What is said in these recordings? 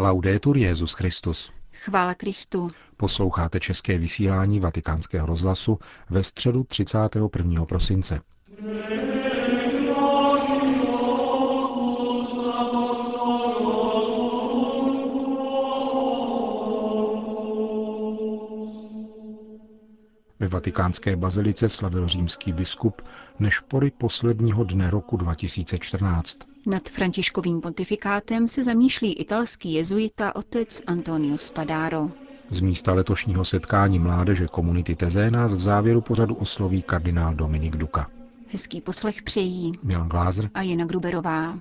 Laudetur Jezus Christus. Chvála Kristu. Posloucháte české vysílání Vatikánského rozhlasu ve středu 31. prosince. Ve vatikánské bazilice slavil římský biskup nešpory posledního dne roku 2014. Nad františkovým pontifikátem se zamýšlí italský jezuita otec Antonio Spadaro. Z místa letošního setkání mládeže komunity Teze nás v závěru pořadu osloví kardinál Dominik Duka. Hezký poslech přejí Milan Glázer a Jana Gruberová.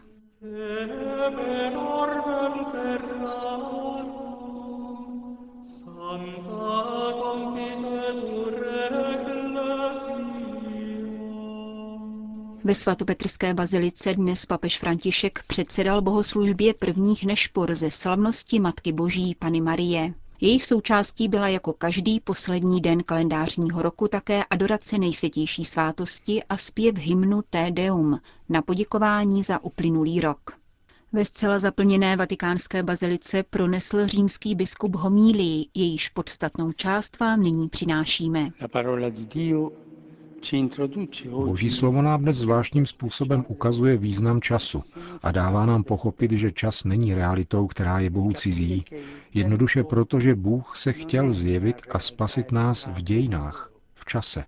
Ve svatopetrské bazilice dnes papež František předsedal bohoslužbě prvních nešpor ze slavnosti Matky Boží Pany Marie. Jejich součástí byla jako každý poslední den kalendářního roku také adorace nejsvětější svátosti a zpěv hymnu Te Deum na poděkování za uplynulý rok. Ve zcela zaplněné vatikánské bazilice pronesl římský biskup homílii, jejíž podstatnou část vám nyní přinášíme. Boží slovo nám dnes zvláštním způsobem ukazuje význam času a dává nám pochopit, že čas není realitou, která je Bohu cizí, jednoduše proto, že Bůh se chtěl zjevit a spasit nás v dějinách, v čase.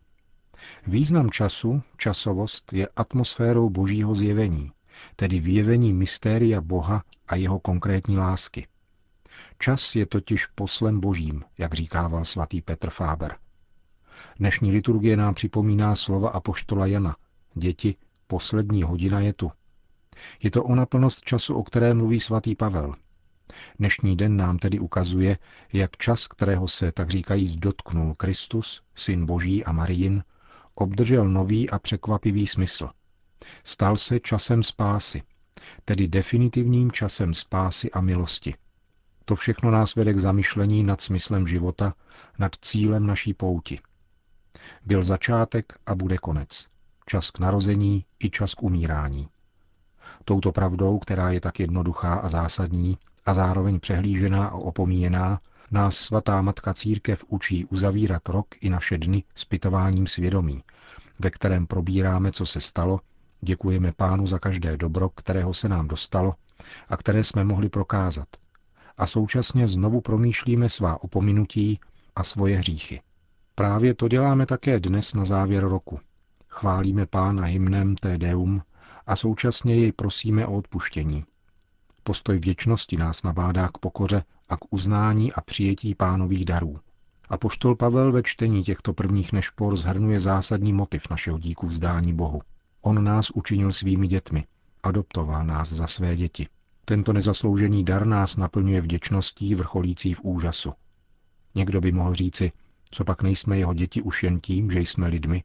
Význam času, časovost, je atmosférou božího zjevení, tedy vyjevení mystéria Boha a jeho konkrétní lásky. Čas je totiž poslem božím, jak říkával svatý Petr Fáber. Dnešní liturgie nám připomíná slova apoštola Jana. Děti, poslední hodina je tu. Je to ona plnost času, o které mluví svatý Pavel. Dnešní den nám tedy ukazuje, jak čas, kterého se, tak říkajíc, dotknul Kristus, syn Boží a Marijin, obdržel nový a překvapivý smysl. Stal se časem spásy, tedy definitivním časem spásy a milosti. To všechno nás vede k zamyšlení nad smyslem života, nad cílem naší pouti – byl začátek a bude konec. Čas k narození i čas k umírání. Touto pravdou, která je tak jednoduchá a zásadní a zároveň přehlížená a opomíjená, nás svatá matka církev učí uzavírat rok i naše dny zpytováním svědomí, ve kterém probíráme, co se stalo, děkujeme pánu za každé dobro, kterého se nám dostalo a které jsme mohli prokázat. A současně znovu promýšlíme svá opominutí a svoje hříchy. Právě to děláme také dnes na závěr roku. Chválíme pána hymnem Te Deum a současně jej prosíme o odpuštění. Postoj vděčnosti nás nabádá k pokoře a k uznání a přijetí pánových darů. A poštol Pavel ve čtení těchto prvních nešpor zhrnuje zásadní motiv našeho díku vzdání Bohu. On nás učinil svými dětmi, adoptoval nás za své děti. Tento nezasloužený dar nás naplňuje vděčností vrcholící v úžasu. Někdo by mohl říci, co pak nejsme jeho děti už jen tím, že jsme lidmi?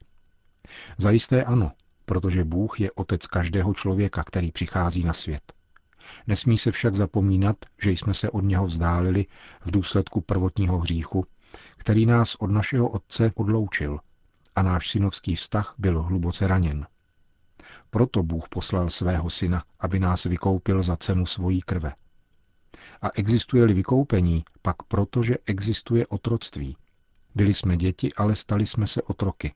Zajisté ano, protože Bůh je otec každého člověka, který přichází na svět. Nesmí se však zapomínat, že jsme se od něho vzdálili v důsledku prvotního hříchu, který nás od našeho otce odloučil a náš synovský vztah byl hluboce raněn. Proto Bůh poslal svého syna, aby nás vykoupil za cenu svojí krve. A existuje-li vykoupení, pak proto, že existuje otroctví, byli jsme děti, ale stali jsme se otroky,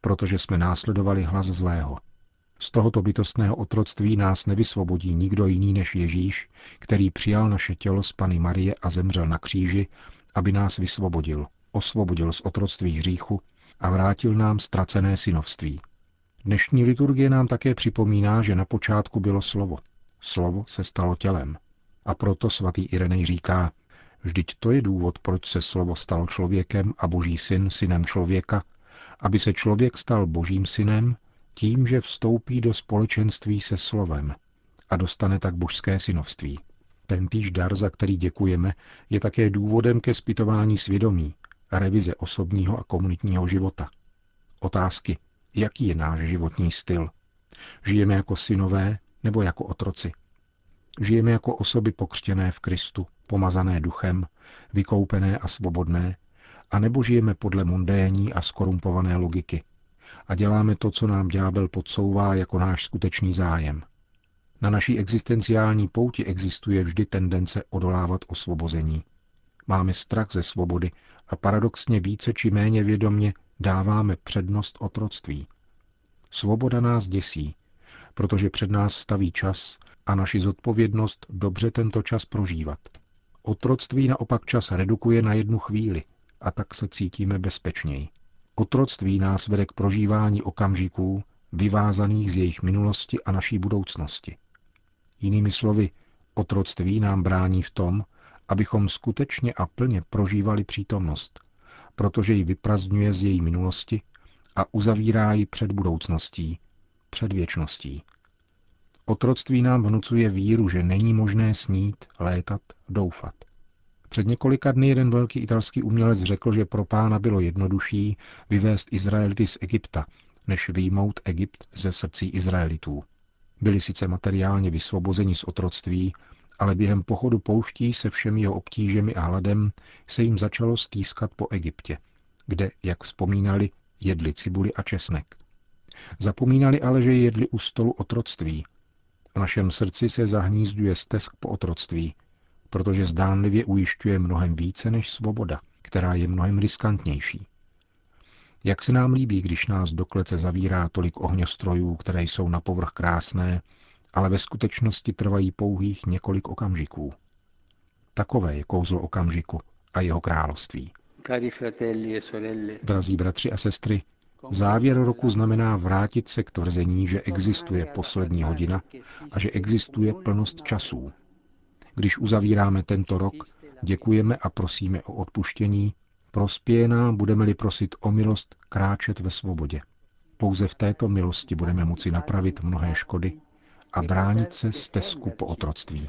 protože jsme následovali hlas zlého. Z tohoto bytostného otroctví nás nevysvobodí nikdo jiný než Ježíš, který přijal naše tělo z Pany Marie a zemřel na kříži, aby nás vysvobodil, osvobodil z otroctví hříchu a vrátil nám ztracené synovství. Dnešní liturgie nám také připomíná, že na počátku bylo slovo. Slovo se stalo tělem. A proto svatý Irenej říká, Vždyť to je důvod, proč se slovo stalo člověkem a boží syn synem člověka, aby se člověk stal božím synem tím, že vstoupí do společenství se slovem a dostane tak božské synovství. Tentýž dar, za který děkujeme, je také důvodem ke zpytování svědomí a revize osobního a komunitního života. Otázky, jaký je náš životní styl? Žijeme jako synové nebo jako otroci? Žijeme jako osoby pokřtěné v Kristu, pomazané duchem, vykoupené a svobodné, a nebo žijeme podle mundéní a skorumpované logiky a děláme to, co nám ďábel podsouvá jako náš skutečný zájem. Na naší existenciální pouti existuje vždy tendence odolávat osvobození. Máme strach ze svobody a paradoxně více či méně vědomně dáváme přednost otroctví. Svoboda nás děsí, protože před nás staví čas a naši zodpovědnost dobře tento čas prožívat. Otroctví naopak čas redukuje na jednu chvíli a tak se cítíme bezpečněji. Otroctví nás vede k prožívání okamžiků, vyvázaných z jejich minulosti a naší budoucnosti. Jinými slovy, otroctví nám brání v tom, abychom skutečně a plně prožívali přítomnost, protože ji vyprazdňuje z její minulosti a uzavírá ji před budoucností, před věčností. Otroctví nám vnucuje víru, že není možné snít, létat, doufat. Před několika dny jeden velký italský umělec řekl, že pro pána bylo jednodušší vyvést Izraelity z Egypta, než výjmout Egypt ze srdcí Izraelitů. Byli sice materiálně vysvobozeni z otroctví, ale během pochodu pouští se všemi jeho obtížemi a hladem se jim začalo stýskat po Egyptě, kde, jak vzpomínali, jedli cibuli a česnek. Zapomínali ale, že jedli u stolu otroctví. V našem srdci se zahnízduje stesk po otroctví, protože zdánlivě ujišťuje mnohem více než svoboda, která je mnohem riskantnější. Jak se nám líbí, když nás do klece zavírá tolik ohňostrojů, které jsou na povrch krásné, ale ve skutečnosti trvají pouhých několik okamžiků. Takové je kouzlo okamžiku a jeho království. E Drazí bratři a sestry, závěr roku znamená vrátit se k tvrzení, že existuje poslední hodina a že existuje plnost časů. Když uzavíráme tento rok, děkujeme a prosíme o odpuštění, prospěje nám, budeme-li prosit o milost kráčet ve svobodě. Pouze v této milosti budeme moci napravit mnohé škody a bránit se z tesku po otroctví.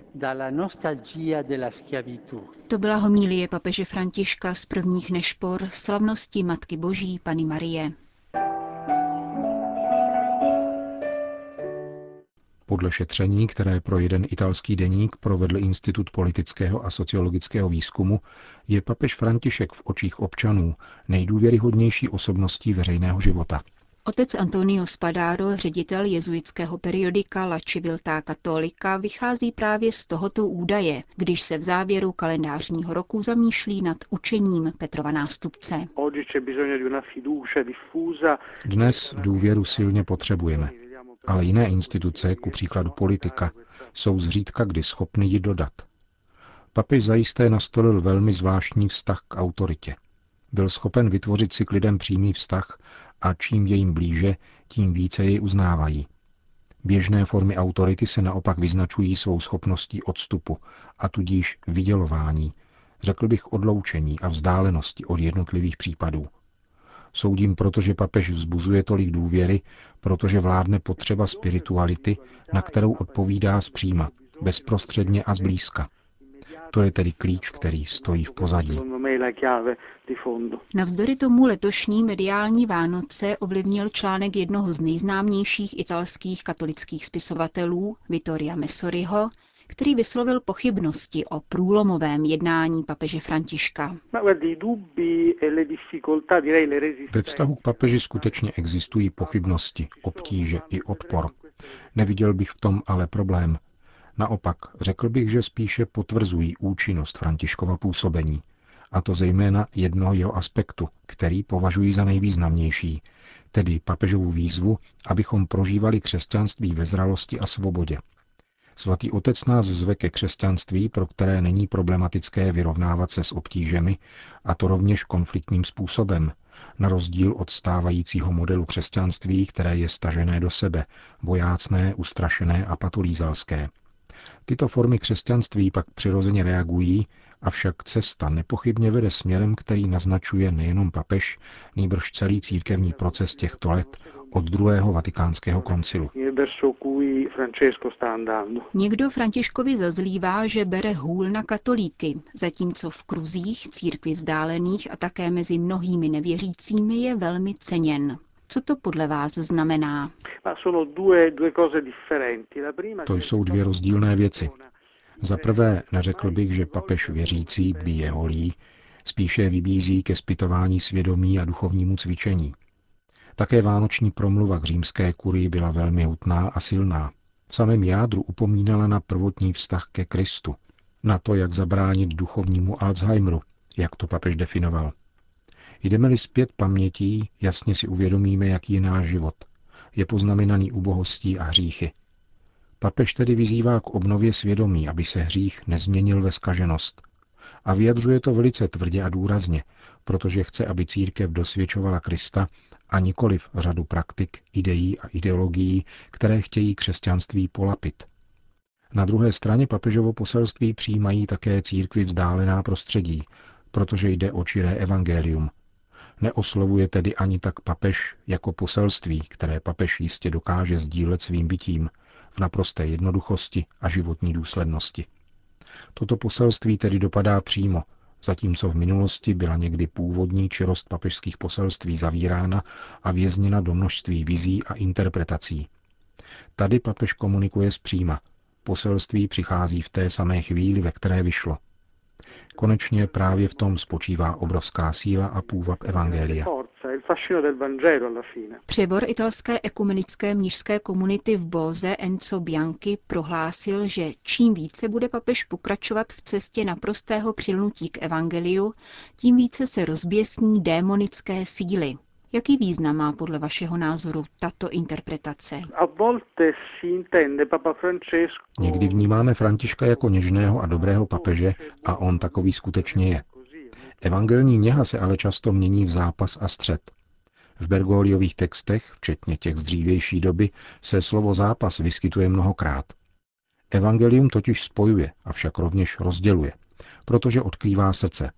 To byla homílie papeže Františka z prvních nešpor slavnosti Matky Boží Pany Marie. Podle šetření, které pro jeden italský deník provedl Institut politického a sociologického výzkumu, je papež František v očích občanů nejdůvěryhodnější osobností veřejného života. Otec Antonio Spadaro, ředitel jezuitského periodika La Civiltà Cattolica, vychází právě z tohoto údaje, když se v závěru kalendářního roku zamýšlí nad učením Petrova nástupce. Dnes důvěru silně potřebujeme, ale jiné instituce, ku příkladu politika, jsou zřídka kdy schopny ji dodat. Papež zajisté nastolil velmi zvláštní vztah k autoritě. Byl schopen vytvořit si k lidem přímý vztah a čím je jim blíže, tím více jej uznávají. Běžné formy autority se naopak vyznačují svou schopností odstupu a tudíž vydělování, řekl bych odloučení a vzdálenosti od jednotlivých případů. Soudím proto, že papež vzbuzuje tolik důvěry, protože vládne potřeba spirituality, na kterou odpovídá zpříma, bezprostředně a zblízka. To je tedy klíč, který stojí v pozadí. Navzdory tomu letošní mediální Vánoce ovlivnil článek jednoho z nejznámějších italských katolických spisovatelů, Vittoria Messoriho, který vyslovil pochybnosti o průlomovém jednání papeže Františka. E Ve vztahu k papeži skutečně existují pochybnosti, obtíže i odpor. Neviděl bych v tom ale problém. Naopak, řekl bych, že spíše potvrzují účinnost Františkova působení, a to zejména jednoho jeho aspektu, který považuji za nejvýznamnější, tedy papežovu výzvu, abychom prožívali křesťanství ve zralosti a svobodě. Svatý otec nás zve ke křesťanství, pro které není problematické vyrovnávat se s obtížemi, a to rovněž konfliktním způsobem, na rozdíl od stávajícího modelu křesťanství, které je stažené do sebe, bojácné, ustrašené a patolízalské. Tyto formy křesťanství pak přirozeně reagují, avšak cesta nepochybně vede směrem, který naznačuje nejenom papež, nýbrž celý církevní proces těchto let od druhého vatikánského koncilu. Někdo Františkovi zazlívá, že bere hůl na katolíky, zatímco v kruzích církvi vzdálených a také mezi mnohými nevěřícími je velmi ceněn. Co to podle vás znamená? To jsou dvě rozdílné věci. Za prvé, neřekl bych, že papež věřící bíje holí, spíše vybízí ke zpytování svědomí a duchovnímu cvičení. Také vánoční promluva k římské kurii byla velmi hutná a silná. v samém jádru upomínala na prvotní vztah ke Kristu, na to, jak zabránit duchovnímu Alzheimeru, jak to papež definoval. Jdeme-li zpět pamětí, jasně si uvědomíme, jaký je náš život. Je poznamenaný ubohostí a hříchy. Papež tedy vyzývá k obnově svědomí, aby se hřích nezměnil ve skaženost. A vyjadřuje to velice tvrdě a důrazně, protože chce, aby církev dosvědčovala Krista a nikoliv řadu praktik, ideí a ideologií, které chtějí křesťanství polapit. Na druhé straně papežovo poselství přijímají také církvy vzdálená prostředí, protože jde o čiré evangelium. Neoslovuje tedy ani tak papež jako poselství, které papež jistě dokáže sdílet svým bytím v naprosté jednoduchosti a životní důslednosti. Toto poselství tedy dopadá přímo, zatímco v minulosti byla někdy původní čirost papežských poselství zavírána a vězněna do množství vizí a interpretací. Tady papež komunikuje zpříma. Poselství přichází v té samé chvíli, ve které vyšlo. Konečně právě v tom spočívá obrovská síla a půvab Evangelia. Přebor italské ekumenické mnižské komunity v Boze Enzo Bianchi prohlásil, že čím více bude papež pokračovat v cestě naprostého přilnutí k evangeliu, tím více se rozběsní démonické síly. Jaký význam má podle vašeho názoru tato interpretace? Někdy vnímáme Františka jako něžného a dobrého papeže a on takový skutečně je. Evangelní něha se ale často mění v zápas a střed. V Bergoliových textech, včetně těch z dřívější doby, se slovo zápas vyskytuje mnohokrát. Evangelium totiž spojuje, avšak rovněž rozděluje, protože odkrývá srdce.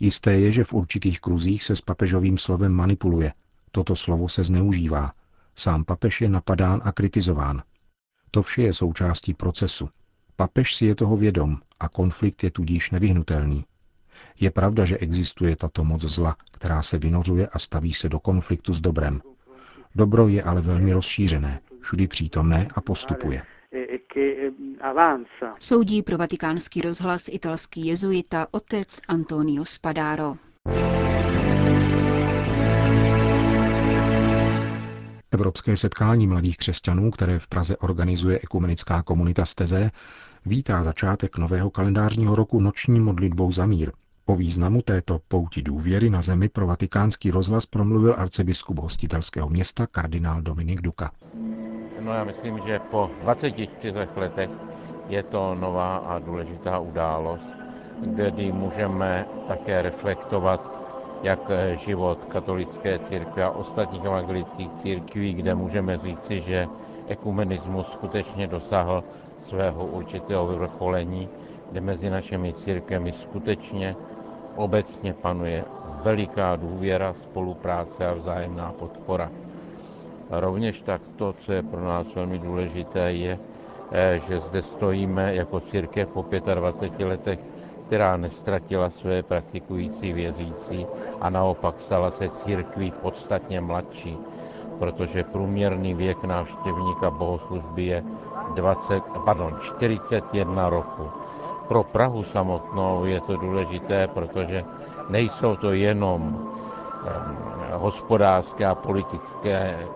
Jisté je, že v určitých kruzích se s papežovým slovem manipuluje. Toto slovo se zneužívá. Sám papež je napadán a kritizován. To vše je součástí procesu. Papež si je toho vědom a konflikt je tudíž nevyhnutelný. Je pravda, že existuje tato moc zla, která se vynořuje a staví se do konfliktu s dobrem. Dobro je ale velmi rozšířené, všudy přítomné a postupuje. Soudí pro vatikánský rozhlas italský jezuita otec Antonio Spadaro. Evropské setkání mladých křesťanů, které v Praze organizuje ekumenická komunita Steze, vítá začátek nového kalendářního roku noční modlitbou za mír, O významu této pouti důvěry na zemi pro vatikánský rozhlas promluvil arcibiskup hostitelského města kardinál Dominik Duka. No já myslím, že po 24 letech je to nová a důležitá událost, kdy můžeme také reflektovat jak život katolické církve a ostatních evangelických církví, kde můžeme říci, že ekumenismus skutečně dosáhl svého určitého vyvrcholení, kde mezi našimi církvemi skutečně obecně panuje veliká důvěra, spolupráce a vzájemná podpora. Rovněž tak to, co je pro nás velmi důležité, je, eh, že zde stojíme jako církev po 25 letech, která nestratila své praktikující věřící a naopak stala se církví podstatně mladší, protože průměrný věk návštěvníka bohoslužby je 20, pardon, 41 roku pro Prahu samotnou je to důležité, protože nejsou to jenom hospodářské a politické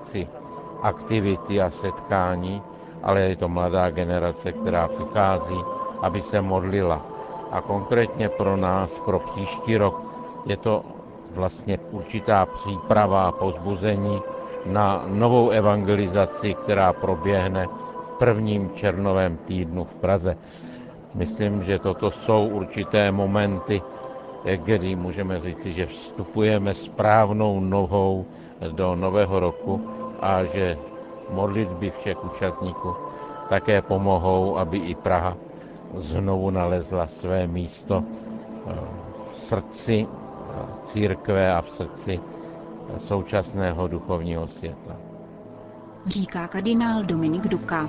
aktivity a setkání, ale je to mladá generace, která přichází, aby se modlila. A konkrétně pro nás, pro příští rok, je to vlastně určitá příprava a pozbuzení na novou evangelizaci, která proběhne v prvním černovém týdnu v Praze. Myslím, že toto jsou určité momenty, kdy můžeme říci, že vstupujeme správnou nohou do nového roku a že modlitby všech účastníků také pomohou, aby i Praha znovu nalezla své místo v srdci církve a v srdci současného duchovního světa. Říká kardinál Dominik Duka.